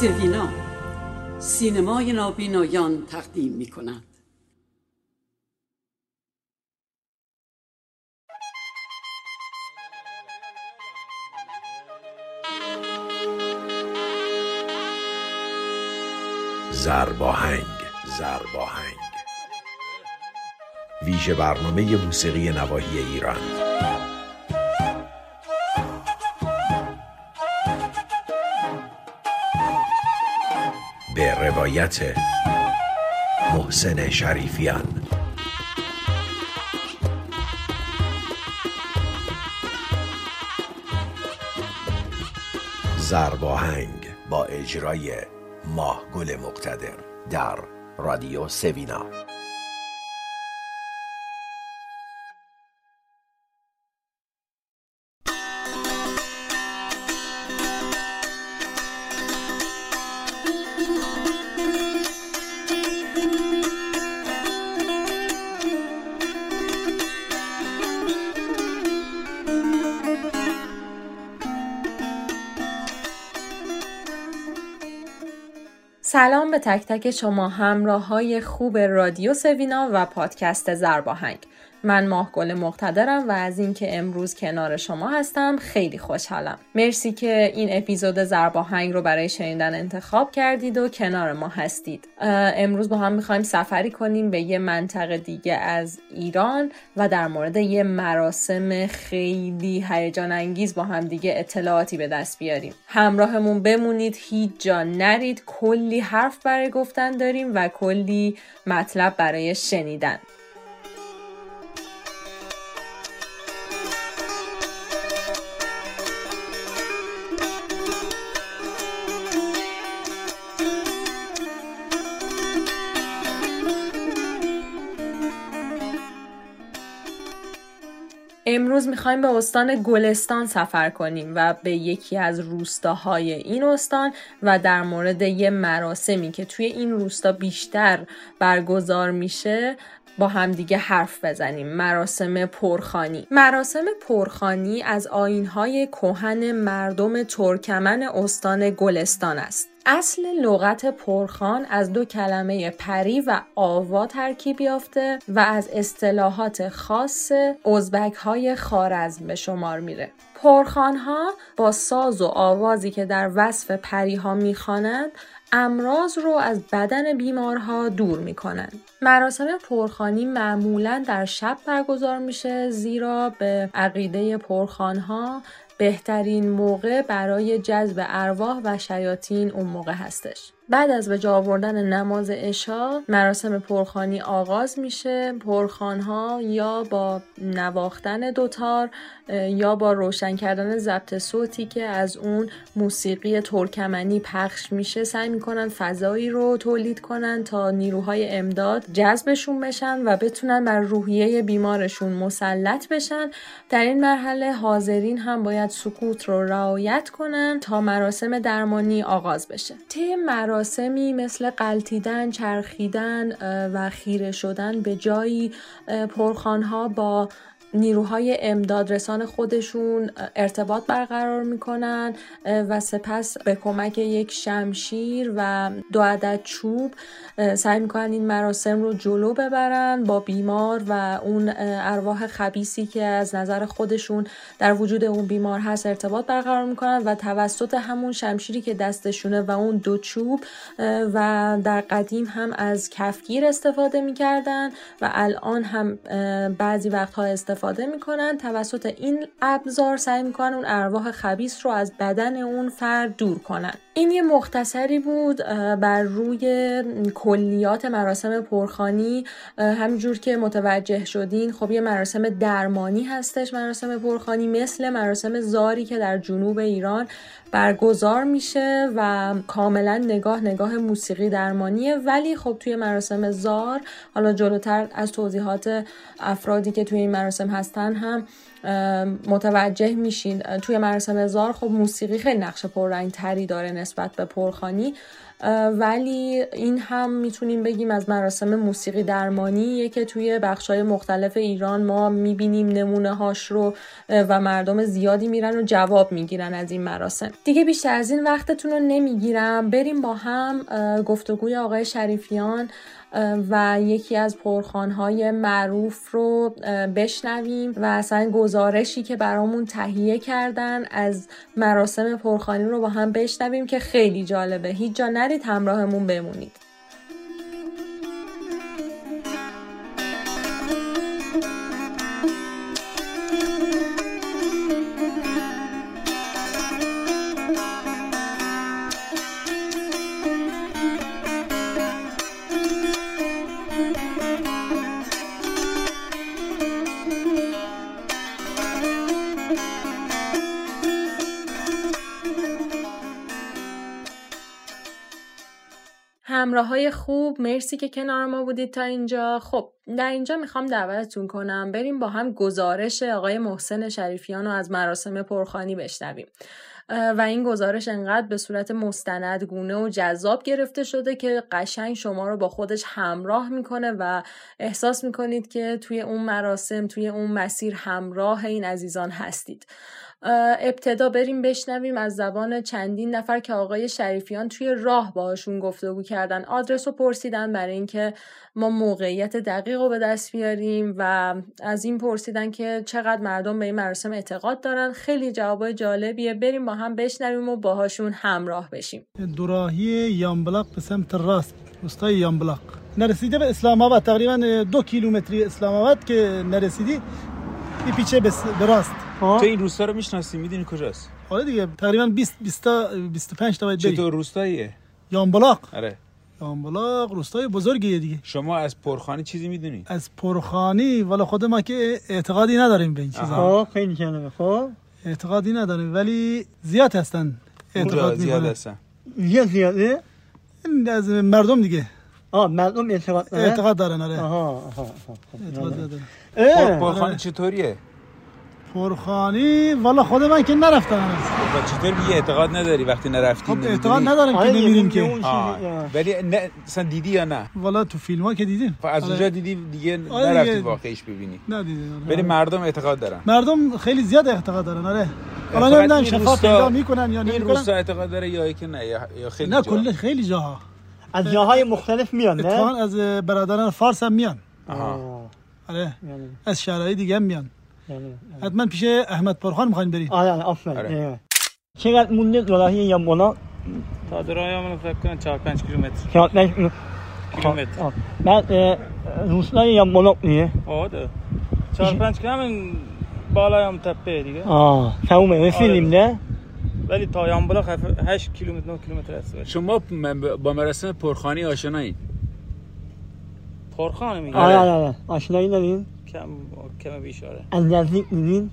سوینا سینمای نابینایان تقدیم می کند زرباهنگ زرباهنگ. ویژه برنامه موسیقی نواحی ایران. روایت محسن شریفیان. زرباهنگ با اجرای ماه گل مقتدر در رادیو سوینا. سلام به تک تک شما همراه های خوب رادیو سوینا و پادکست زرباهنگ. من ماهگل مقتدرم و از اینکه امروز کنار شما هستم خیلی خوشحالم. مرسی که این اپیزود زرباهنگ رو برای شنیدن انتخاب کردید و کنار ما هستید. امروز با هم می‌خوایم سفری کنیم به یه منطقه دیگه از ایران و در مورد یه مراسم خیلی هیجان انگیز با هم دیگه اطلاعاتی به دست بیاریم. همراهمون بمونید هیچ جا نرید کلی حرف برای گفتن داریم و کلی مطلب برای شنیدن. امروز می‌خوایم به استان گلستان سفر کنیم و به یکی از روستاهای این استان و در مورد یه مراسمی که توی این روستا بیشتر برگزار میشه با همدیگه حرف بزنیم. مراسم پرخانی. مراسم پرخانی از آینهای کهن مردم ترکمن استان گلستان است. اصل لغت پرخان از دو کلمه پری و آوا ترکیب یافته و از اصطلاحات خاص ازبک های خارزم به شمار میره. پرخان ها با ساز و آوازی که در وصف پری ها می‌خوانند امراض رو از بدن بیمارها دور می‌کنند. مراسم پرخانی معمولا در شب برگزار میشه زیرا به عقیده پرخانها بهترین موقع برای جذب ارواح و شیاطین اون موقع هستش بعد از به جا آوردن نماز عشا مراسم پرخانی آغاز میشه. پرخانها یا با نواختن دوتار یا با روشن کردن ضبط صوتی که از اون موسیقی ترکمنی پخش میشه سعی می‌کنن فضایی رو تولید کنن تا نیروهای امداد جذبشون بشن و بتونن بر روحیه بیمارشون مسلط بشن. در این مرحله حاضرین هم باید سکوت رو رعایت کنن تا مراسم درمانی آغاز بشه. طی مراسمی مثل قلتیدن، چرخیدن و خیره شدن به جایی پرخانها با نیروهای امداد رسان خودشون ارتباط برقرار می‌کنن و سپس به کمک یک شمشیر و دو عدد چوب سعی می‌کنن این مراسم رو جلو ببرن با بیمار و اون ارواح خبیسی که از نظر خودشون در وجود اون بیمار هست ارتباط برقرار می‌کنن و توسط همون شمشیری که دستشونه و اون دو چوب و در قدیم هم از کفگیر استفاده می‌کردن و الان هم بعضی وقتها استفاده استفاده می‌کنن. توسط این ابزار سعی می‌کنن اون ارواح خبیس رو از بدن اون فرد دور کنن. این یه مختصری بود بر روی کلیات مراسم پرخانی. همینجور که متوجه شدین خب یه مراسم درمانی هستش مراسم پرخانی مثل مراسم زاری که در جنوب ایران برگزار میشه و کاملا نگاه نگاه موسیقی درمانیه. ولی خب توی مراسم زار حالا جلوتر از توضیحات افرادی که توی این مراسم هستن هم متوجه میشین. توی مراسم زار خب موسیقی خیلی نقش پررنگ تری داره نسبت به پرخانی ولی این هم می‌تونیم بگیم از مراسم موسیقی درمانیه که توی بخشای مختلف ایران ما می‌بینیم نمونه هاش رو و مردم زیادی میرن و جواب می‌گیرن از این مراسم. دیگه بیشتر از این وقتتون رو نمی‌گیرم. بریم با هم گفتگوی آقای شریفیان و یکی از پرخانهای معروف رو بشنویم و اصلا گزارشی که برامون تهیه کردن از مراسم پرخانی رو با هم بشنویم که خیلی جالبه. هیچ جا نرید همراهمون بمونید. همراه خوب مرسی که کنار ما بودید تا اینجا. خب در اینجا می‌خوام دعوتتون کنم بریم با هم گزارش آقای محسن شریفیان رو از مراسم پرخانی بشنویم. و این گزارش انقدر به صورت مستندگونه و جذاب گرفته شده که قشنگ شما رو با خودش همراه می‌کنه و احساس می‌کنید که توی اون مراسم توی اون مسیر همراه این عزیزان هستید. ابتدا بریم بشنویم از زبان چندین نفر که آقای شریفیان توی راه باهاشون گفتگو کردن. آدرس رو پرسیدن برای اینکه ما موقعیت دقیق رو به دست بیاریم و از این پرسیدن که چقدر مردم به این مراسم اعتقاد دارن. خیلی جوابای جالبیه. بریم با هم بشنویم و باهاشون همراه بشیم. دوراهی یامبلاق به سمت راست. روستای یامبلاق نرسیده به اسلام آباد تقریبا دو کیلومتری اسلام آباد که نرسیدی. پیچه به راست. تو این روستا رو می‌شناسی؟ می‌دونی کجاست؟ آره دیگه. تقریبا 20 20 25 تا باید چطور روستاییه؟ یامبلاق آره. یامبلاق روستای بزرگیه دیگه. شما از پرخانی چیزی می‌دونی؟ از پرخانی؟ والا خود ما که اعتقادی نداریم به این چیزا. خب خیلی جالبه. خب. اعتقادی نداریم. ولی زیاد هستن. اعتقاد زیاد هستن. زیاد زیاده؟ از مردم دیگه. آه مردم اعتقاد دارن؟ اعتقاد دارن آره. آها آها اعتقاد دارن پرخانی چطوریه؟ پرخانی؟ والا خود من که نرفتم و چطور میگه اعتقاد نداری وقتی نرفتی؟ خب اعتقاد ندارم که نمیریم که. ولی نه مثلا دیدی یا نه؟ والا تو فیلم ها که دیدیم. از اونجا دیدی دیگه نرفتی واقعیش ببینی. نه دیدیم ولی مردم اعتقاد دارن. مردم خیلی زیاد اعتقاد دارن آره. حالا نمی‌دونم شفاف پیدا می‌کنن یا نمی‌کنن. این روستا اعتقاد داره یا که نه یا خیلی نه کل خیلی جاها. از جاهای مختلف میان نه؟ از برادران فارس هم میان. آره. از شهرهای دیگه هم میان. حتما پیش احمد پرخان می‌خواین برید آره آره آفرین چقدر مونده دوراهی یا مولا تا دوراهی من فکر کنم 4 5 کیلومتر 4 5 کیلومتر بعد روستای یا مولا نیه آره 4 5 کیلومتر بالای هم تپه دیگه آه تمومه رسیدیم نه ولی تا یامبلا 8 کیلومتر 9 کیلومتر است شما با مراسم پرخانی آشنایی پرخانه میگه آره آره آشنایی دارین کم کم بیشاره از نزدیک دیدین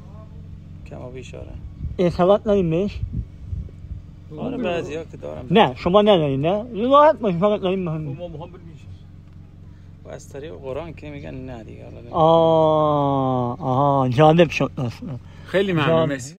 کم بیشاره اعتقاد داریم بهش؟ آره بعضی ها که دارم نه شما ندارین نه؟ راحت باشین فقط داریم مهم ما مهم و از طریق قرآن که میگن نه دیگه آه آه جالب شد خیلی ممنون مرسی.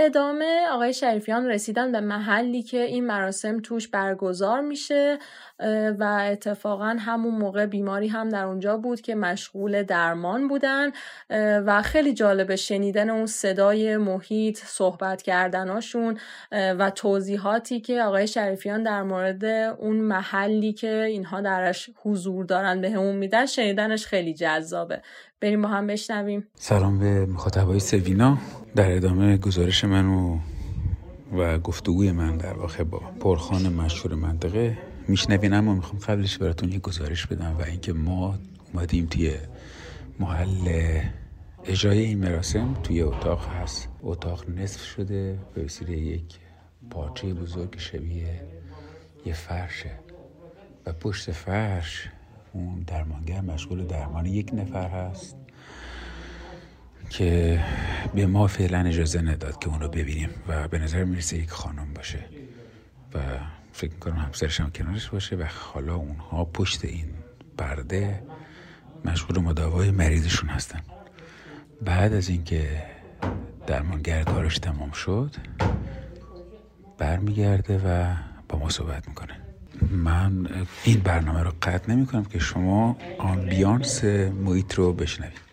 ادامه آقای شریفیان رسیدن به محلی که این مراسم توش برگزار میشه و اتفاقا همون موقع بیماری هم در اونجا بود که مشغول درمان بودن و خیلی جالبه شنیدن اون صدای محیط صحبت کردناشون و توضیحاتی که آقای شریفیان در مورد اون محلی که اینها درش حضور دارن به همون میدن شنیدنش خیلی جذابه. بریم با هم بشنویم. سلام به مخاطبای سوینا. در ادامه گزارش من و و گفتگوی من در واقع با پرخان مشهور منطقه میشنوین اما می‌خوام قبلش براتون یه گزارش بدم و اینکه ما اومدیم توی محل اجرای این مراسم. توی اتاق هست. اتاق نصف شده. به وسیله یک پارچه بزرگ شبیه یه فرشه. و پشت فرش اون درمانگر مشغول درمان یک نفر هست که به ما فعلا اجازه نداد که اونو ببینیم و به نظر می‌رسه یک خانم باشه و فکر می‌کنم همسرش هم کنارش باشه و حالا اونها پشت این پرده مشغول مداوای مریضشون هستن. بعد از اینکه درمانگر کارش تمام شد برمیگرده و با ما صحبت می‌کنه. من این برنامه رو قطع نمی کنم که شما آمبیانس محیط رو بشنوید.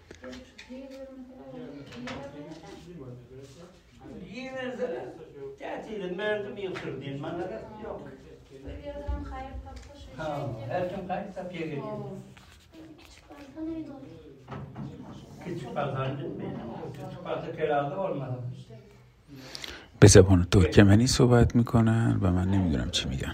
به زبان ترکمنی صحبت می‌کنن و من نمی‌دونم چی میگن.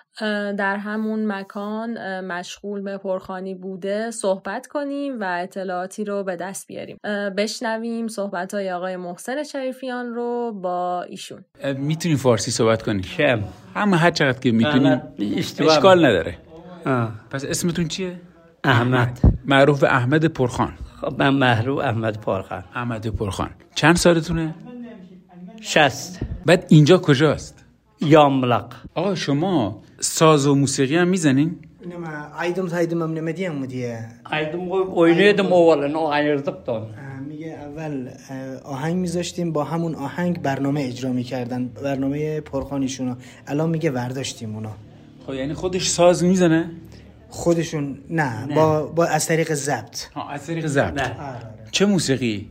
در همون مکان مشغول به پرخانی بوده صحبت کنیم و اطلاعاتی رو به دست بیاریم. بشنویم صحبت های آقای محسن شریفیان رو با ایشون. می‌تونیم فارسی صحبت کنیم کم همه هر چقدر که می‌تونیم اشکال نداره. آه. پس اسمتون چیه؟ احمد. معروف احمد پرخان. خب من محروف احمد پرخان. احمد پرخان. چند سالتونه؟ شست. بعد اینجا کجاست؟ یاملق. آقا شما saz و موسیقی هم می‌زنین؟ Nama aydım saydım emnemediyen mi diye. Aydım oynuyordum ovalını o ayırdık da onu. میگه اول آهنگ میذاشتیم با همون آهنگ برنامه اجرا می‌کردن برنامه پرخانیشون الان میگه ورداشتیم اونا خب یعنی خودش ساز می‌زنه؟ خودشون نه, با, با از طریق ضبط ها از طریق ضبط نه چه موسیقی؟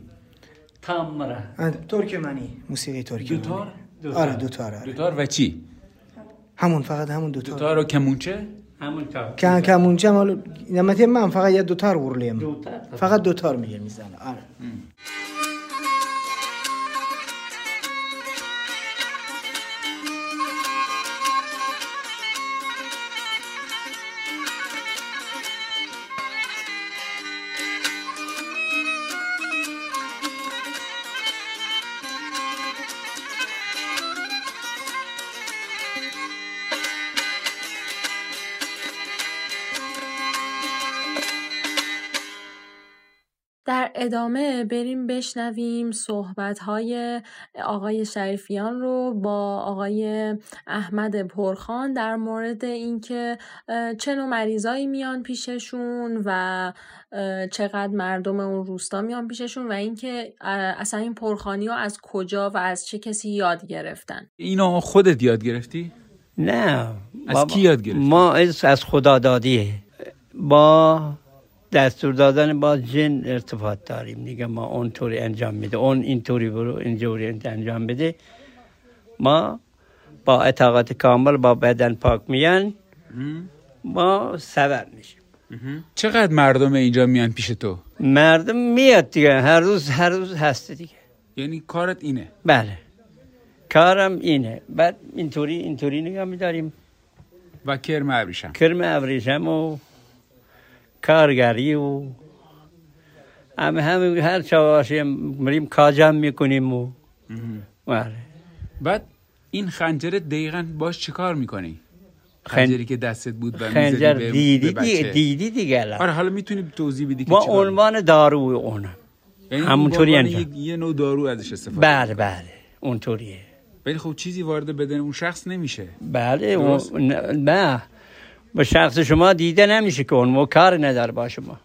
تامره اه، ترکمنی موسیقی ترکمنی دوتار؟ آره دوتار آره. دوتار و چی؟ همون فقط همون دوتار دوتار و کمونچه؟ همون کار که کمونچه مال نمتی من فقط یه دوتار ورلیم دوتار فقط دوتار میگه می‌زنه. آره. ادامه بریم بشنویم صحبت‌های آقای شریفیان رو با آقای احمد پرخان در مورد اینکه چه نوع مریضایی میان پیششون و چقدر مردم اون روستا میان پیششون و اینکه اصلا این پرخانی ها از کجا و از چه کسی یاد گرفتن اینو خودت یاد گرفتی؟ نه از کی یاد گرفتی؟ ما از از خدا دادیه با دستور دادن با جن ارتباط داریم. دیگه ما اونطوری انجام میده. اون اینطوری برو اینجوری انجام بده. ما با اطاعت کامل با بدن پاک میان. ما سبب میشیم. چقدر مردم اینجا میان پیش تو؟ مردم میاد دیگه. هر روز هر روز هست دیگه. یعنی کارت اینه. بله. کارم اینه. بعد اینطوری اینطوری نگاه میداریم. و کرم ابریشم. کرم ابریشم و کارگری و همه همه هر چواشی مریم کاجم می‌کنیم و بله بعد این خنجر دقیقا باش چه کار می‌کنی؟ خن- خنجری که دستت بود و خنجر می‌زدی به- دیدی به بچه. دیدی دیگه الان. آره حالا می‌تونی توضیح بدی که با چیکار عنوان دارو اون یعنی همونطوری انجام. یه نوع دارو ازش استفاده بله بله اونطوریه ولی خب چیزی وارد بدن اون شخص نمیشه بله. اون- نه- به شخص شما دیده نمیشه که اون کار نداره با شما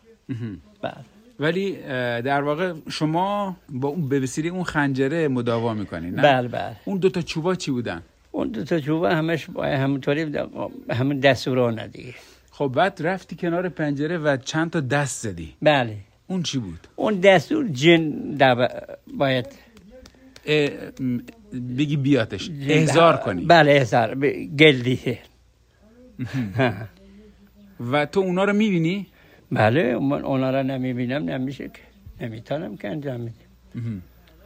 بله ولی در واقع شما با اون به وسیله اون خنجره مداوا می‌کنین نه بله بله اون دوتا چوبا چی بودن اون دو تا چوبه همش با همونطوری همون دستورانه دیگه خب بعد رفتی کنار پنجره و چند تا دست زدی بله اون چی بود اون دستور جن دب- باید بگی بیاتش احضار کنی بله احضار ب- گلدیه و تو اونا رو می‌بینی؟ بله من اونا را نمی‌بینم نمیشه که. نمی‌تونم که انجام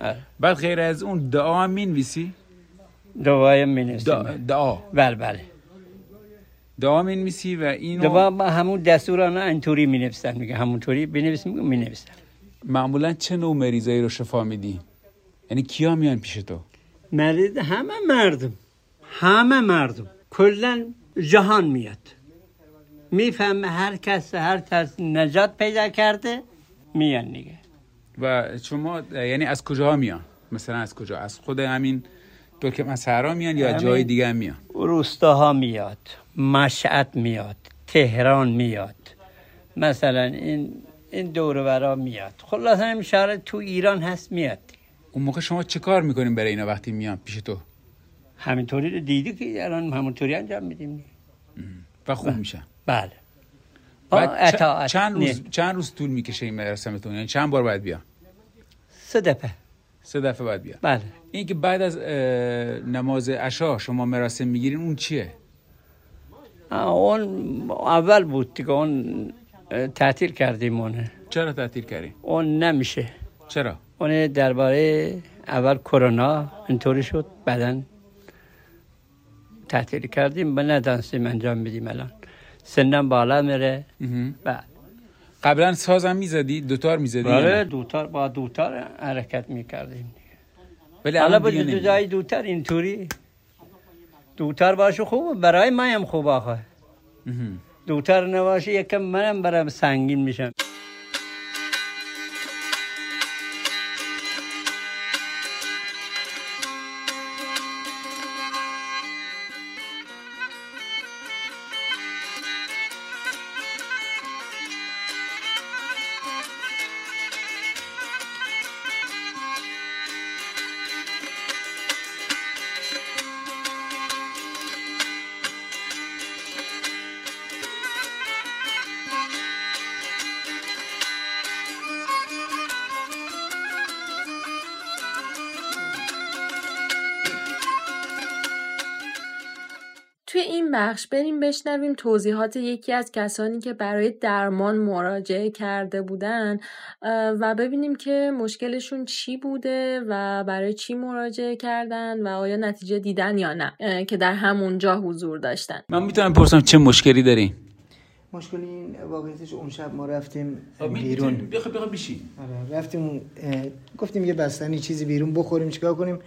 آره. بعد غیر از اون دعا هم می‌نویسی؟ دوای می‌نویسیم دعا, دعا. بله بله. دعا می نویسی و اینو دوا با همون دستورانا اینطوری می نویسن میگه همونطوری بنویس میگه می نویسن معمولا چه نوع مریضایی رو شفا میدی؟ یعنی کیا میان پیش تو؟ مرد همه مردم. همه مردم. کلا جهان میاد. می‌فهمه هر کس هر کس نجات پیدا کرده میان دیگه. و شما یعنی از کجا میان؟ مثلا از کجا؟ از خود همین ترکمن صحرا میان یا جای دیگه میان؟ روستاها میاد مشهد میاد تهران میاد. مثلا این این دور میاد. خلاصه این شهر تو ایران هست میاد. اون موقع شما چه کار می‌کنین برای اینا وقتی میان پیش تو؟ همینطوری دیدی که الان همونطوری انجام میدیم. و خوب میشن بله. بعد چند روز نه. چند روز طول می‌کشه این مراسمتون؟ یعنی چند بار باید بیان؟ سه دفعه. سه دفعه باید بیان. بله. این که بعد از نماز عشا شما مراسم می‌گیرین اون چیه؟ اون اول بود دیگه اون تعطیل کردیم اونه چرا تعطیل کردین؟ اون نمیشه. چرا؟ اون درباره اول کرونا اینطوری شد بعدا تعطیل کردیم و ندانستیم انجام بدیم الان سنم بالا میره. بعد قبلا سازم می‌زدی دوتار می‌زدی بله نه؟ دوتار با دوتار حرکت می‌کردیم ولی حالا با. جای دوتار اینطوری دوتار باشه خوب برای ما هم خوب آخه. دوتار نباشه یکم منم برم سنگین میشم بخش بریم بشنویم توضیحات یکی از کسانی که برای درمان مراجعه کرده بودن و ببینیم که مشکلشون چی بوده و برای چی مراجعه کردن و آیا نتیجه دیدن یا نه که در همونجا حضور داشتن. من می‌تونم پرسم چه مشکلی دارین مشکل این واقعیتش اون شب ما رفتیم خب، بیرون. بخواه بیشی آره رفتیم گفتیم یه بستنی چیزی بیرون بخوریم چیکار کنیم؟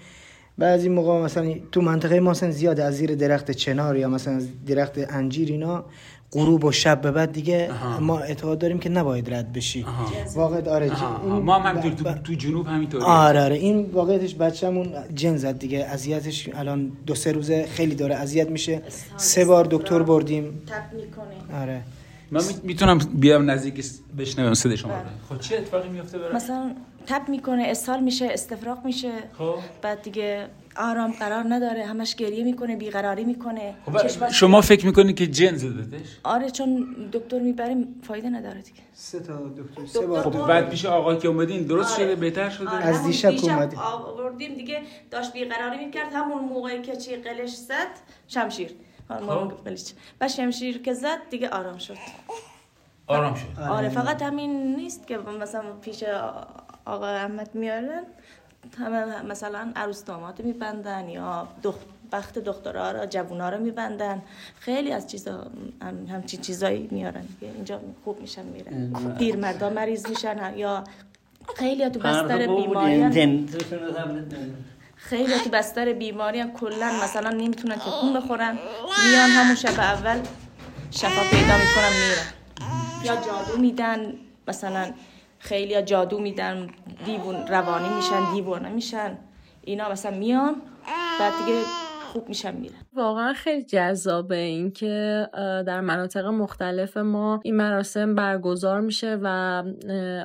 بعضی موقع مثلا تو منطقه ما مثلا زیاد از زیر درخت چنار یا مثلا از درخت انجیر اینا غروب و شب به بعد دیگه ما اعتقاد داریم که نباید رد بشی. واقع آره ما هم همینطور ب- تو, تو جنوب همینطوری آره آره. این واقعیتش بچه‌مون جن زد دیگه. اذیتش الان دو سه روزه خیلی داره اذیت میشه. سه بار دکتر بردیم. می‌کنه آره. من می- می‌تونم بیام نزدیک بشنوم صدای شما خب چه اتفاقی میفته برای مثلا تب می‌کنه اسهال میشه استفراغ میشه. خب. بعد دیگه آرام قرار نداره همش گریه می‌کنه بیقراری می‌کنه. خب شما فکر می‌کنید که جن زدتش آره چون دکتر می‌بریم فایده نداره دیگه. سه تا دکتر سه بار خب. بعد پیش آقا که اومدین درست آره. شده؟ بهتر شده؟ آره، از دیشب اومدیم. آوردیم دیگه داشت بیقراری می‌کرد. همون موقعی که چی قلش زد شمشیر. آره، خب. قلش. بعد شمشیر که زد دیگه آرام شد. آرام شد. آره. فقط همین نیست که مثلا پیش آقا احمد میارن همه مثلا عروس داماد میبندن یا دخ... بخت دخترها را جوونا رو میبندن. خیلی از چیزا هم... همچین چیزایی میارن که اینجا خوب میشن میرن. پیرمردا مریض میشن. یا خیلی تو بستر بیماری خیلی تو بستر بیماری هم کلا مثلا نمی‌تونن تکون بخورن. میان همون شب اول شفا پیدا می‌کنن میرن. یا جادو میدن مثلا خیلی جادو میدن دیوون روانی میشن دیوانه میشن اینا مثلا میان بعد دیگه خوب میشن میرن. واقعا خیلی جذابه اینکه در مناطق مختلف ما این مراسم برگزار میشه و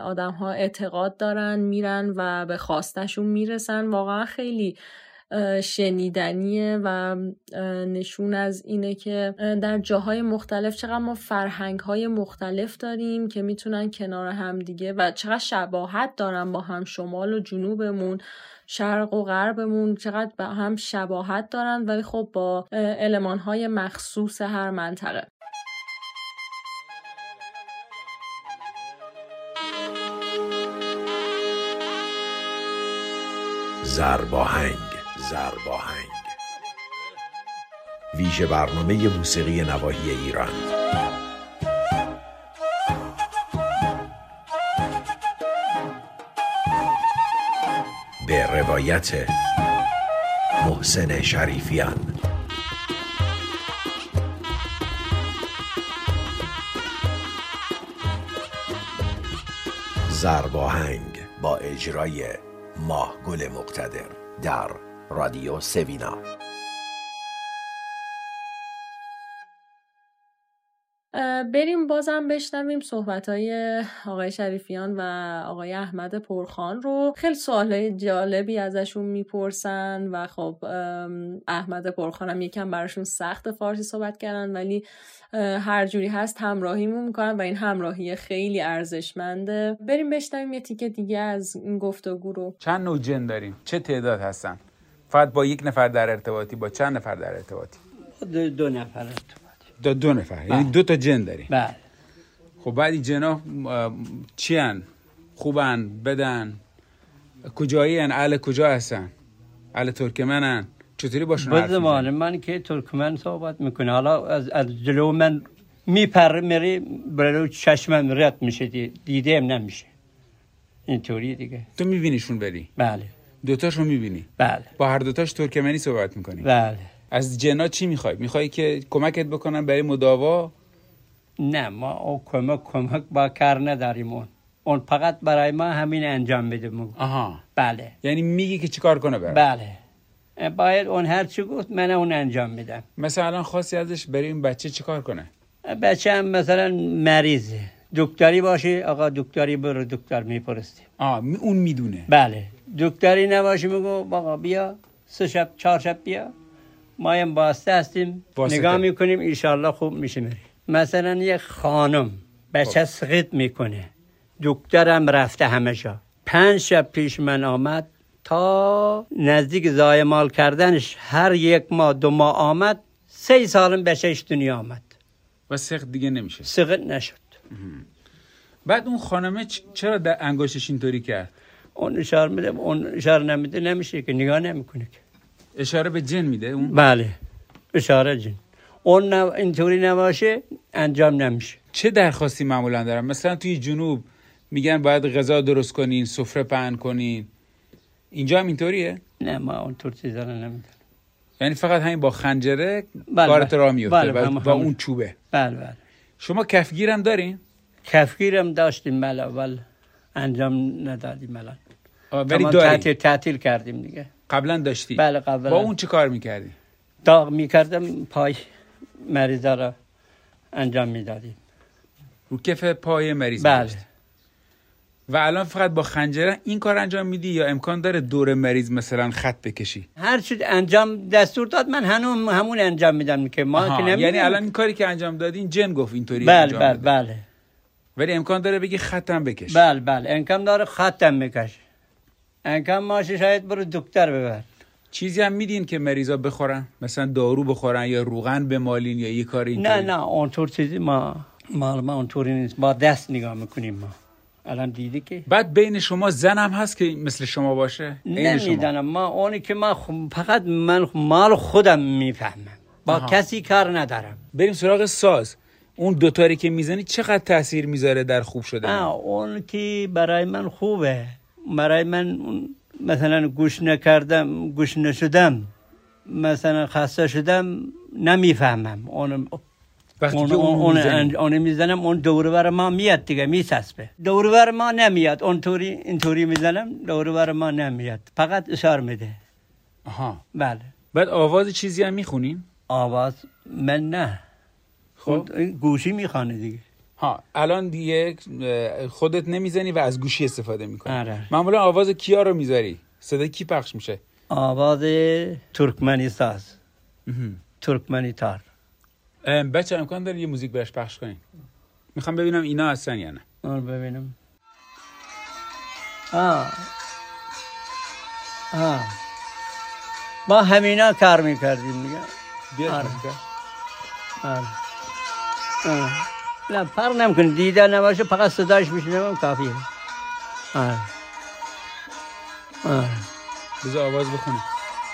آدم ها اعتقاد دارن میرن و به خواستشون می‌رسن. واقعا خیلی شنیدنیه و نشون از اینه که در جاهای مختلف چقدر ما فرهنگ های مختلف داریم که می‌تونن کنار هم دیگه و چقدر شباهت دارن با هم شمال و جنوبمون شرق و غربمون چقدر به هم شباهت دارن ولی خب با علمان های مخصوص هر منطقه. زرباهنگ زرباهنگ. ویژه برنامه موسیقی نواحی ایران. به روایت محسن شریفیان. زرباهنگ با اجرای ماه گل مقتدر در رادیو سوینا. بریم بازم بشنویم صحبت های آقای شریفیان و آقای احمد پرخان رو. خیلی سوال جالبی ازشون می‌پرسن و خب احمد پرخان هم یکم براشون سخت فارسی صحبت کردن ولی هر جوری هست همراهیمون می‌کنن و این همراهی خیلی ارزشمنده. بریم بشنویم یه تیکه دیگه از این گفتگو رو. چند نوع جن داریم؟ چه تعداد هستن؟ فقط با یک نفر در ارتباطی با چند نفر در ارتباطی؟ دو, دو نفر دو, دو نفر. یعنی دو تا جن داریم. بله. خب بعد این جنا چی هن؟ خوبن؟ بدن؟ کجایی هن؟ اهل کجا هستن؟ اهل ترکمنن چطوری باشون به زمان من که ترکمن صحبت می‌کنه حالا از, از جلو من میپره میری برای چشمم رد میشه. دیده هم نمیشه. اینطوری دیگه. تو میبینیشون بری بله. دوتاشو می‌بینی؟ بله. با هر دوتاش ترکمنی صحبت می‌کنی. بله. از جنا چی می‌خوای؟ می‌خوای که کمکت بکنن برای مداوا؟ نه ما او کمک کمک با کار نداریم اون. اون فقط برای ما همین انجام میده آها. بله. یعنی میگی که چیکار کنه برای؟ بله. باید اون هر چی گفت من اون انجام میدم. مثلا خاصی ازش برای این بچه چیکار کنه؟ بچه هم مثلا مریضه. دکتری باشه آقا دکتری برو دکتر میپرستی آه اون می‌دونه. بله. دکتری نباشه میگو آقا بیا سه شب چهار شب بیا ما هم باسته هستیم باسته. نگاه می‌کنیم ایشالله خوب میشه میری مثلا یک خانم بچه سقیط می‌کنه دکترم رفته همه جا پنج شب پیش من آمد تا نزدیک زایمال کردنش هر یک ماه دو ماه آمد سه سالم بچهش دنیا آمد و سقط دیگه نمیشه سقط نشد بعد اون خانمه چرا در انگشتش اینطوری کرد اون اشاره میده اون اشاره نمیده نمیشه که نگاه نمی‌کنه که اشاره به جن میده اون بله اشاره جن اون نو... اینطوری نباشه انجام نمیشه چه درخواستی معمولا دارم مثلا توی جنوب میگن باید غذا درست کنین سفره پهن کنین اینجا هم اینطوریه نه ما اونطور چیزا نمی‌دونم یعنی فقط همین با خنجره بله کارت. راه میفته بله بله با اون چوبه بله بله شما کفگیر هم دارین کفگیرم داشتیم بله اول انجام ندادیم الان ولی تعطیل تعطیل کردیم دیگه. قبلا داشتی؟ بله قبلا. با اون چه کار می‌کردی؟ داغ می‌کردم پای مریضا را انجام می‌دادیم. رو کف پای مریض بله. می‌داشتی. و الان فقط با خنجره این کار انجام میدی یا امکان داره دور مریض مثلا خط بکشی؟ هر چی انجام دستور داد من هنوز همون انجام میدم که. ما که یعنی الان این کاری که انجام دادین جن گفت اینطوری بله انجام بله. بله. ولی امکان داره بگی خطم بکش. بله بله. امکان داره خطم میکش امکان ماشه شاید برو دکتر ببر. چیزی هم میدین که مریضا بخورن؟ مثلا دارو بخورن یا روغن بمالین یا یه کاری نه نه اونطور چیزی ما مال ما اونطوری نیست. با دست نگاه می‌کنیم ما. الان دیدی که؟ بعد بین شما زن هم هست که مثل شما باشه. نمی‌دانم. ما اونی که ما فقط من مال خودم می‌فهمم. با آها. کسی کار ندارم. بریم سراغ ساز. اون دوتاری که می‌زنی چقدر تاثیر می‌ذاره در خوب شدن؟ اون که برای من خوبه. برای من مثلا گوش نکردم گوش نشدم مثلا خسته شدم نمی‌فهمم. اون وقتی اون اون اون می‌زنم اون دورور ما میاد دیگه میسسبه دورور ما نمیاد. اون طوری اینطوری می‌زنم دورور ما نمیاد. فقط اشار میده. آها. بله. بعد آواز چیزی هم می‌خونین؟ آواز؟ من نه. خب. گوشی می‌خوانه دیگه. ها. الان دیگه خودت نمی‌زنی و از گوشی استفاده می‌کنی. آره. معمولا آواز کیا رو می‌ذاری؟ صدای کی پخش میشه؟ آواز ترکمنی ساز. ترکمنی تار. ام، بچه امکان داره یه موزیک برش پخش کنین. می‌خوام ببینم اینا هستن یا نه. اون ببینم. آه. آه. ما همینا کار می‌کردیم دیگه. بیا آره. کن. آره. آه. نه فرق نمی‌کنه. دیده نباشه فقط صداش میشنم کافیه. آه. آه. بذار آواز بخونی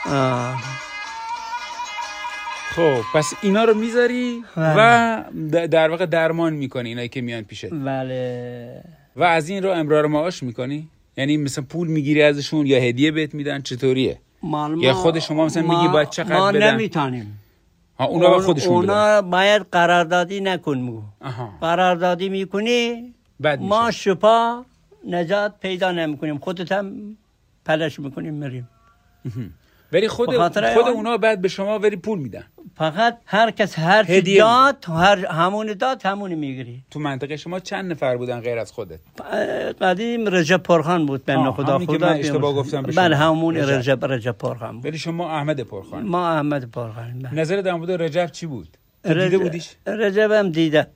آه. خب پس اینا رو می‌ذاری و بله. د- در واقع درمان می‌کنی اینایی که میان پیشت. بله. و از این رو امرار معاش می‌کنی؟ یعنی مثلا پول می‌گیری ازشون یا هدیه بهت میدن؟ چطوریه؟ یا ما- خود شما مثلا ما- میگی باید چقدر ما بدن؟ نمی‌تونیم. ها اونا به خودشون بدن. اونا باید قراردادی نکن آها. قراردادی می‌کنی بد ما شپا نجات پیدا نمی‌کنیم. خودت هم پلش می‌کنیم مریم. ولی خود خود اونا بعد به شما ولی پول میدن. فقط هر کس هر چی هدیه داد هر همون داد همون می‌گیری. تو منطقه شما چند نفر بودن غیر از خودت؟ قدیم رجب پرخان بود آه، خدا خدا من اشتباه. گفتم. بله همون رجب. رجب پرخان بود. ولی شما احمد پرخان. ما احمد پرخان بله. نظر در مورد رجب چی بود؟ دیده بودیش؟ رجب هم دیده.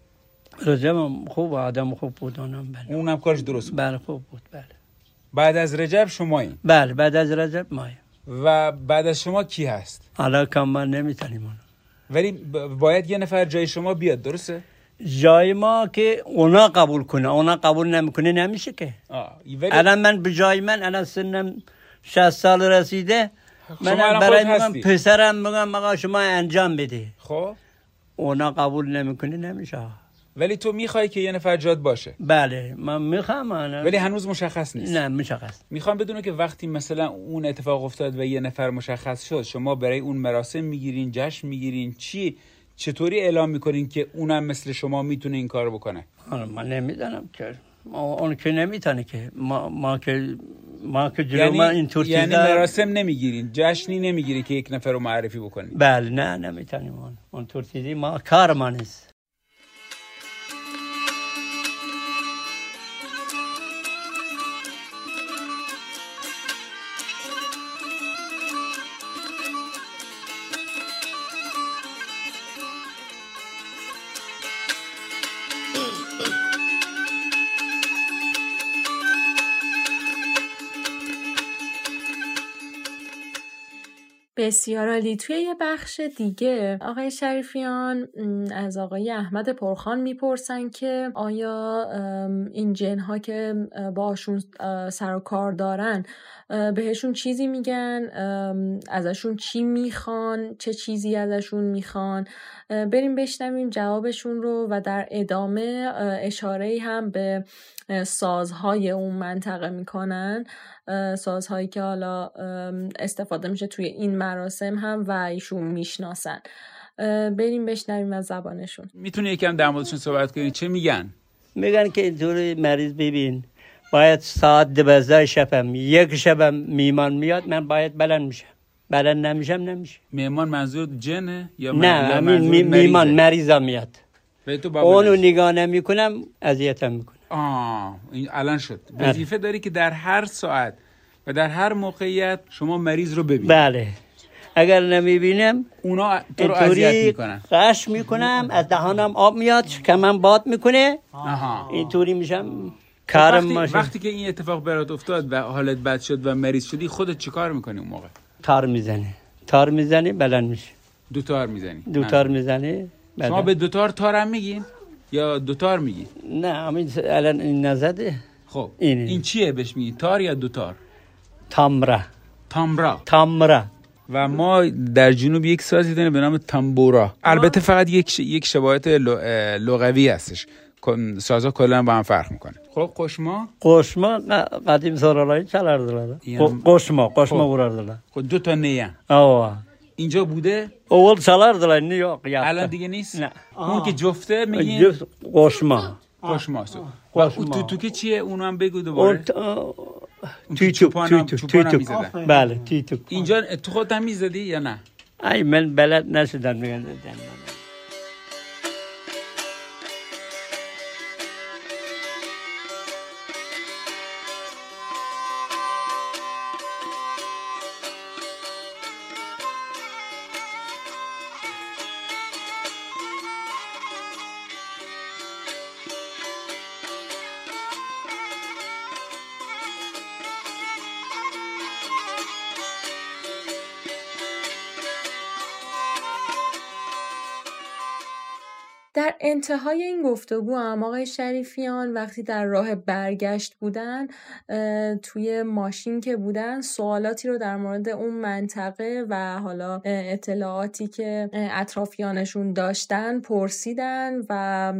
رجب هم خوب آدم خوب بود اونم بله. اونم کارش درست بود. بله خوب بود بله. بعد از رجب شما این بله بعد از رجب مایم و بعد از شما کی هست؟ حالا کم من نمی‌تونیم ولی باید یه نفر جای شما بیاد درسته؟ جای ما که اونا قبول کنه. اونا قبول نمی‌کنه نمیشه که. آه. الان من به جای من الان سنم 60 سال رسیده. شما من برای میگم هستی. پسرم میگم آقا شما انجام بده. خب. اونا قبول نمی‌کنه نمیشه. ولی تو می‌خوای که یه نفر جاد باشه. بله من می‌خوام انا ولی هنوز مشخص نیست. نه مشخص. می‌خوام بدونه که وقتی مثلا اون اتفاق افتاد و یه نفر مشخص شد شما برای اون مراسم می‌گیرین جشن می‌گیرین چی؟ چطوری اعلام می‌کنین که اونم مثل شما می‌تونه این کار بکنه؟ حالا من نمی‌دانم که. ما اون که نمی‌تونه که. ما, ما که ما که جلو یعنی ما اینطور یعنی چیزا مراسم نمی‌گیرین جشنی نمی‌گیری که یک نفر رو معرفی بکنین. بله نه نمی‌تونیم اون چیزی. ما کار ما نیست. بسیار عالی. توی یه بخش دیگه آقای شریفیان از آقای احمد پرخان می‌پرسن که آیا این جنها که باشون سر و کار دارن بهشون چیزی میگن؟ ازشون چی می‌خوان؟ چه چیزی ازشون می‌خوان؟ بریم بشنویم جوابشون رو و در ادامه اشاره هم به سازهای اون منطقه می‌کنن. سازهایی که حالا استفاده میشه توی این مراسم هم و ایشون می‌شناسن. بریم بشنویم از زبانشون. می‌تونی یکم در موردشون صحبت کنین چه میگن؟ میگن که اینطور مریض ببین باید ساعت دوازده شبم یک شبم میمان میاد من باید بلند میشم. بلند نمیشم نمیشه مهمان منظور جنه یا نه همین منظور می- میمان؟ مریضم میاد. اونو. نگاه نمی‌کنم اذیتم می‌کنم. آه این الان شد. بله. وظیفه داری که در هر ساعت و در هر موقعیت شما مریض رو ببینی. بله. اگر نمی‌بینم اونا تو رو اذیت می‌کنن. قش می‌کنم از دهانم آب میاد شکمم باد می‌کنه. اینطوری میشم. خب کارم وقتی, وقتی که این اتفاق برات افتاد و حالت بد شد و مریض شدی خودت چیکار می‌کنی اون موقع؟ تار می‌زنه تار می‌زنه بلند میشه دو تار می‌زنی. دو تار می‌زنه شما بلند. به دو تار تار هم میگین؟ یا دو تار میگی؟ نه همین الان این نزده. خب اینه. این. چیه بهش میگی؟ تار یا دو تار تامره تامرا. تامره و ما در جنوب یک سازی داریم به نام تامبورا. البته فقط یک ش... یک شباهت لغوی هستش. سازا کلا با هم فرق می‌کنه. خب قشما؟ قشما قدیم سرالایی چلردیlar یعنی- قشما قشما خب. vurardilar خب دو تا نیه ava اینجا بوده؟ اول چلردیlar نه yo'q الان دیگه نیست؟ نه. اون که جفته میگین؟ قشما قشماست و قشما. اون توتوکه چیه؟ اونو هم بگو دوباره. ت- اون تیتو چوپان هم- تیتو چوپان هم تیتو. می‌زدن. بله تیتو. اینجا تو خودت هم می‌زدی یا نه؟ ای من بلد نشدم میگن. انتهای این گفتگو هم آقای شریفیان وقتی در راه برگشت بودن توی ماشین که بودن سوالاتی رو در مورد اون منطقه و حالا اطلاعاتی که اطرافیانشون داشتن پرسیدن و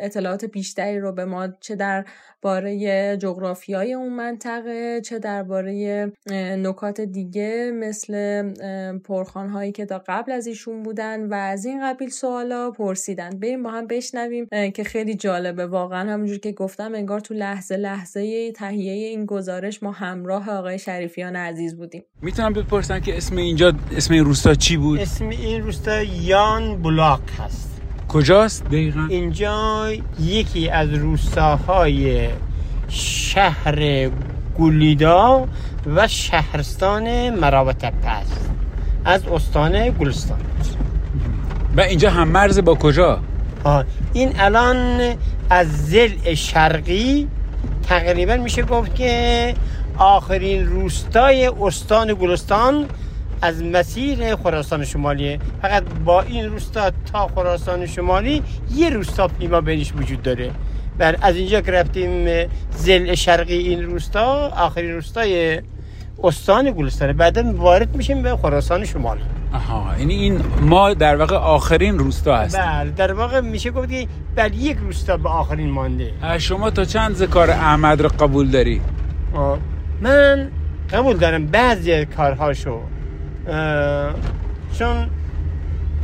اطلاعات بیشتری رو به ما چه در باره جغرافیای اون منطقه چه درباره نکات دیگه مثل پرخانهایی که تا قبل از ایشون بودن و از این قبیل سوالا پرسیدن. بریم با هم بشنویم که خیلی جالبه. واقعا همونجور که گفتم انگار تو لحظه لحظه تهیه این گزارش ما همراه آقای شریفیان عزیز بودیم. می‌تونم بپرسم که اسم اینجا اسم این روستا چی بود؟ اسم این روستا یان بلاک هست. کجاست دقیقا؟ اینجا یکی از روستاهای شهر گولیدا و شهرستان مراوت است از استان گلستان. و اینجا هم مرز با کجا؟ این الان از زل شرقی تقریبا میشه گفت که آخرین روستای استان گلستان از مسیر خراسان شمالی. فقط با این روستا تا خراسان شمالی یه روستا پیما بینش وجود داره. بر از اینجا که رفتیم زل شرقی این روستا آخرین روستای استان گلستانه بعدا وارد میشیم به خراسان شمالی. آها یعنی این ما در واقع آخرین روستا هست بله در واقع میشه گفت که بل یک روستا به آخرین مانده. شما تا چند ذکر احمد رو قبول داری؟ من قبول دارم بعضی کارهاشو. چون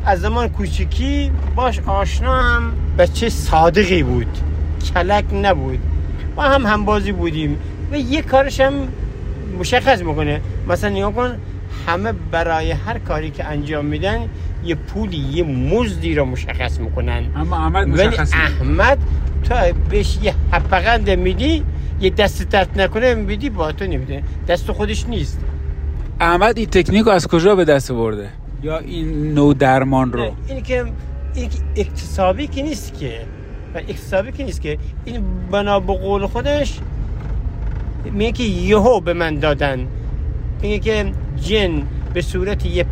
از زمان کوچکی باش آشنا هم بچه صادقی بود کلک نبود. با هم همبازی بودیم. و یه کارش هم مشخص می‌کنه. مثلا نیا کن همه برای هر کاری که انجام میدن یه پولی یه مزدی رو مشخص می‌کنن. اما احمد مشخص ولی احمد تو بهش یه حپقند میدی یه دست درد نکنه میدی با تو نمیده دست خودش نیست. احمد این تکنیک رو از کجا به دست برده یا این نوع درمان رو؟ این که اکتسابی که نیست که. و اکتسابی که نیست که. این بنا به قول خودش میگه که یهو به من دادن. میگه که جن به صورت یه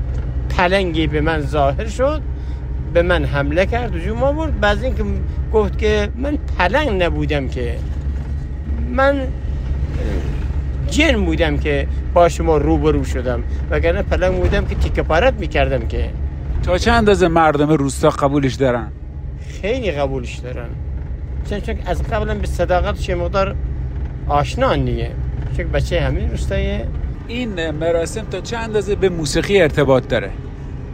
پلنگی به من ظاهر شد به من حمله کرد و جون برد بعد اینکه گفت که من پلنگ نبودم که من جن بودم که با شما روبرو شدم وگرنه پلنگ بودم که تیکه پارت می‌کردم که. تا چه اندازه مردم روستا قبولش دارن؟ خیلی قبولش دارن. چون چون از قبلا به صداقت چه مقدار آشنا نیه. چون بچه همین روستای این مراسم تا چه اندازه به موسیقی ارتباط داره؟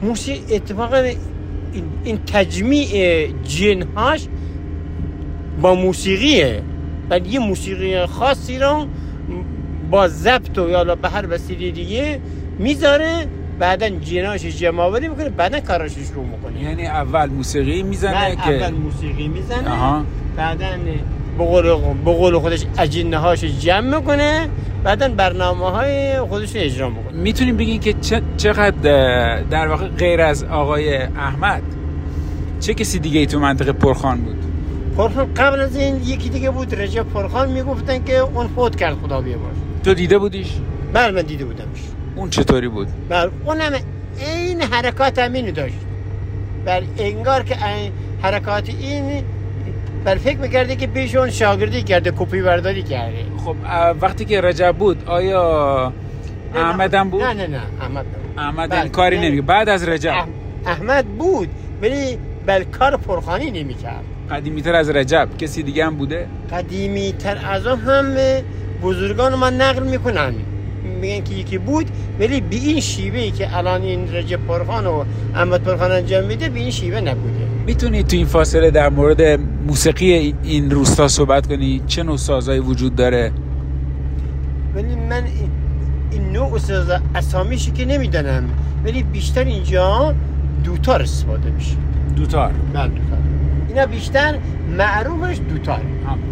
موسیقی اتفاقا این, این تجمیع جنهاش با موسیقیه. ولی یه موسیقی خاصی رو با ضبط و یا به هر وسیله دیگه می‌ذاره بعدا جناش جمعآوری می‌کنه بعدا کاراشش رو می‌کنه. یعنی اول موسیقی می‌زنه که اول موسیقی می‌زنه بعدا به قول خودش اجنه هاش جمع می‌کنه بعدا برنامه های خودش اجرا می‌کنه. می‌تونیم بگین که چقدر در واقع غیر از آقای احمد چه کسی دیگه ای تو منطقه پرخان بود؟ پرخان قبل از این یکی دیگه بود رجب پرخان می‌گفتن که اون فوت کرد خدا باش تو دیده بودیش؟ بله من دیده بودمش. اون چطوری بود؟ بله اونم این حرکات همین داشت. بله انگار که این حرکات این بر فکر می‌کرده که پیش اون شاگردی کرده کپی برداری کرده؟ خب وقتی که رجب بود آیا احمد هم بود؟ نه نه نه احمد احمد بل... کاری نمیگه بعد از رجب احمد بود ولی بل کار پرخانی نمی‌کرد. قدیمی تر از رجب کسی دیگه هم بوده؟ قدیمی تر از هم بزرگان ما نقل می‌کنن. میگن که یکی بود ولی به این شیوه که الان این رجب پرخان و احمد پرخان انجام میده به این شیوه نبوده. می‌تونی تو این فاصله در مورد موسیقی این روستا صحبت کنی؟ چه نوع سازایی وجود داره؟ ولی من این نوع ساز اسامیشی که نمی‌دانم ولی بیشتر اینجا دوتار استفاده میشه. دوتار. بله دوتار. اینا بیشتر معروفش دوتار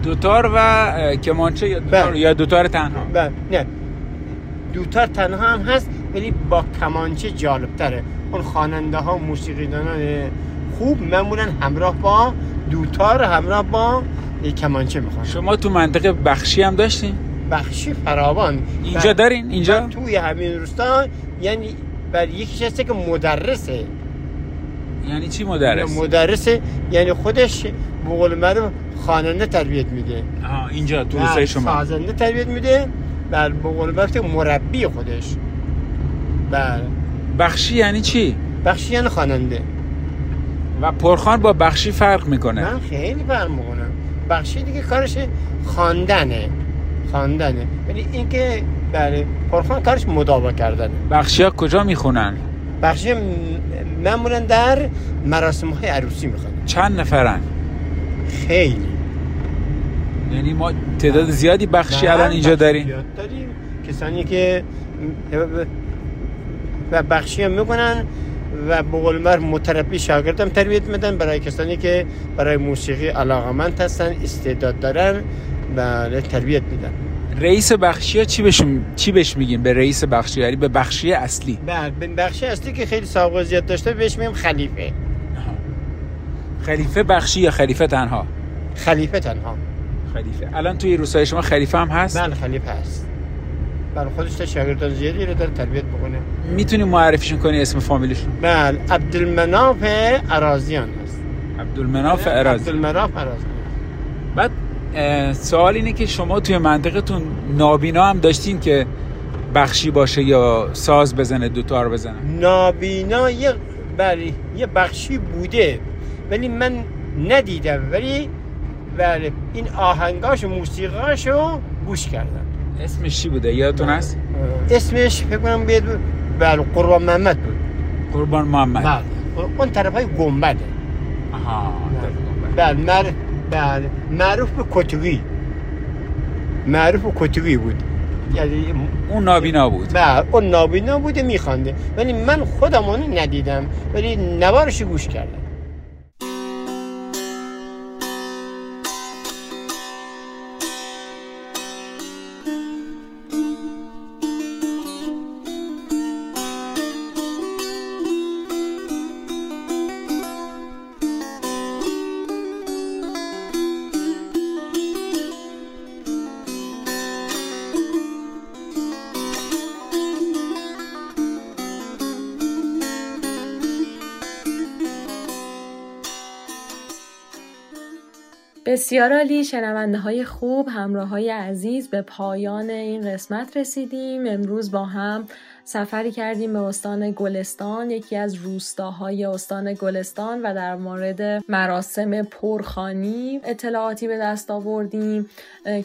دوتار و کمانچه یا دوتار, یا دوتار تنها؟ بله نه. دوتار تنها هم هست ولی با کمانچه جالب تره اون خواننده ها موسیقیدانان خوب معمولا همراه با دوتار همراه با کمانچه می‌خوان شما تو منطقه بخشی هم داشتین؟ بخشی فراوان. اینجا دارین؟ اینجا؟ توی همین روستا یعنی بر یکیش هسته که مدرسه. یعنی چی مدرس مدرس یعنی خودش به قول معروف خواننده تربیت میده. اینجا تو روستای شما. سازنده تربیت میده. بر به قول معروف مربی خودش. بله. بخشی یعنی چی؟ بخشی یعنی خواننده. و پرخان با بخشی فرق می‌کنه. من خیلی فرق می‌کنم. بخشی دیگه کارش خواندنه. خواندنه. ولی اینکه بله پرخان کارش مداوا کردنه. بخشی ها کجا می‌خونن؟ بخشی معمولا در مراسم های عروسی می‌خوان چند نفرن؟ خیلی. یعنی ما تعداد زیادی بخشی بله، الان اینجا داریم. کسانی که و بخشی هم می‌کنن و به قول معروف متربی شاگردم تربیت میدن. برای کسانی که برای موسیقی علاقمند هستن استعداد دارن و تربیت میدن. رئیس بخشی ها چی بهش چی بهش میگیم؟ به رئیس بخشی یعنی به بخشی اصلی. بعد به بخشی اصلی که خیلی سابقه زیاد داشته بهش میگیم خلیفه. خلیفه بخشی یا خلیفه تنها؟ خلیفه تنها. خلیفه. الان توی روستای شما خلیفه هم هست؟ بله خلیفه هست. بله خودش تا شاگردان زیادی رو داره تربیت بکنه. می‌تونی معرفیشون کنی اسم فامیلشون؟ بله عبدالمناف عرازیان هست. عبدالمناف اراز عبدالمناف عرازیان بعد سوال اینه که شما توی منطقتون نابینا هم داشتین که بخشی باشه یا ساز بزنه دوتار بزنه؟ نابینا یه بله یه بخشی بوده. ولی من ندیدم ولی بله. این آهنگاش و موسیقاشو گوش کردم. اسمش چی بوده؟ یادتون هست؟ اسمش فکر کنم بیاد بله قربان محمد بود. قربان محمد. بله. اون طرف های گنبده. آها بله. مر... بله. معروف به کتوی. معروف به کتوی بود. یعنی اون نابینا بود. بله اون نابینا بوده میخوانده. ولی من خودم اونو ندیدم. ولی نوارش گوش کردم. بسیار عالی. شنونده های خوب همراه های عزیز به پایان این قسمت رسیدیم. امروز با هم سفری کردیم به استان گلستان یکی از روستاهای استان گلستان و در مورد مراسم پرخانی اطلاعاتی به دست آوردیم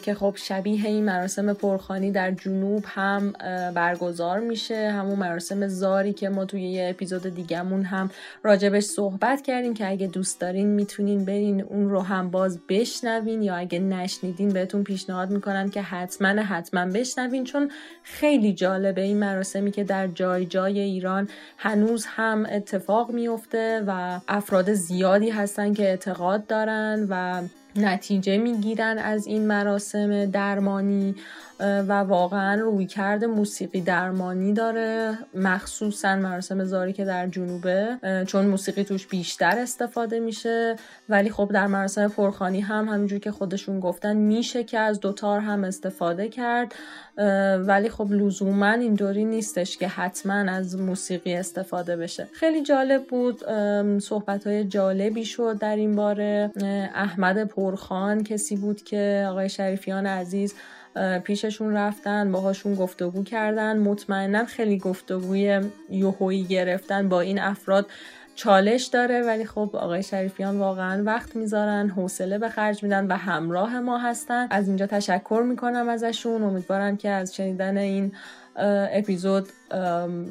که خب شبیه این مراسم پرخانی در جنوب هم برگزار میشه. همون مراسم زاری که ما توی یه اپیزود دیگهمون هم راجبش صحبت کردیم که اگه دوست دارین می‌تونین برین اون رو هم باز بشنوین یا اگه نشنیدین بهتون پیشنهاد می‌کنم که حتما حتما بشنوین چون خیلی جالبه این مراسمی که در جای جای ایران هنوز هم اتفاق میفته و افراد زیادی هستن که اعتقاد دارن و نتیجه می‌گیرن از این مراسم درمانی. و واقعا رویکرد موسیقی درمانی داره مخصوصا مراسم زاری که در جنوبه چون موسیقی توش بیشتر استفاده میشه. ولی خب در مراسم پرخانی هم همینجور که خودشون گفتن میشه که از دوتار هم استفاده کرد. ولی خب لزوما اینطوری نیستش که حتما از موسیقی استفاده بشه. خیلی جالب بود صحبت های جالبی شد در این باره. احمد پرخان کسی بود که آقای شریفیان عزیز پیششون رفتن باهاشون گفتگو کردن. مطمئنا خیلی گفتگوی یوهویی گرفتن با این افراد چالش داره. ولی خب آقای شریفیان واقعا وقت می‌ذارن حوصله به خرج میدن و همراه ما هستن. از اینجا تشکر می‌کنم ازشون. امیدوارم که از شنیدن این اپیزود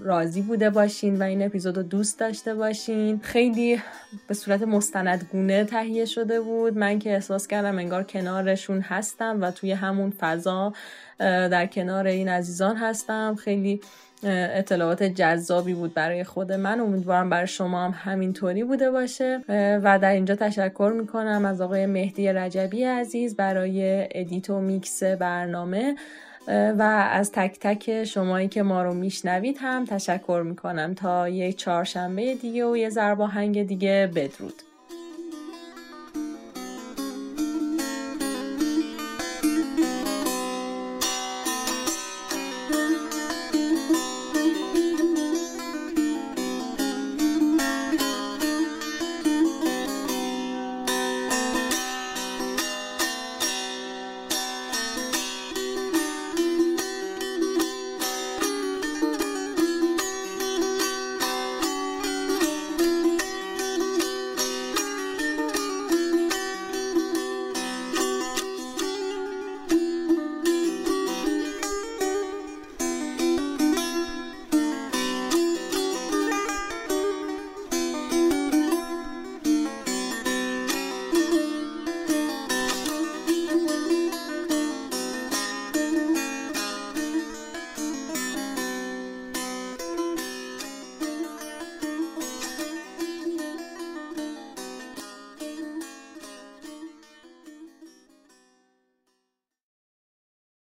راضی بوده باشین و این اپیزود رو دوست داشته باشین. خیلی به صورت مستندگونه تهیه شده بود. من که احساس کردم انگار کنارشون هستم و توی همون فضا در کنار این عزیزان هستم. خیلی اطلاعات جذابی بود برای خود من. امیدوارم برای شما هم همینطوری بوده باشه. و در اینجا تشکر می‌کنم از آقای مهدی رجبی عزیز برای edit و میکس برنامه. و از تک تک شمایی که ما رو میشنوید هم تشکر می‌کنم. تا یک چهارشنبه دیگه و یه ضرب آهنگ دیگه بدرود.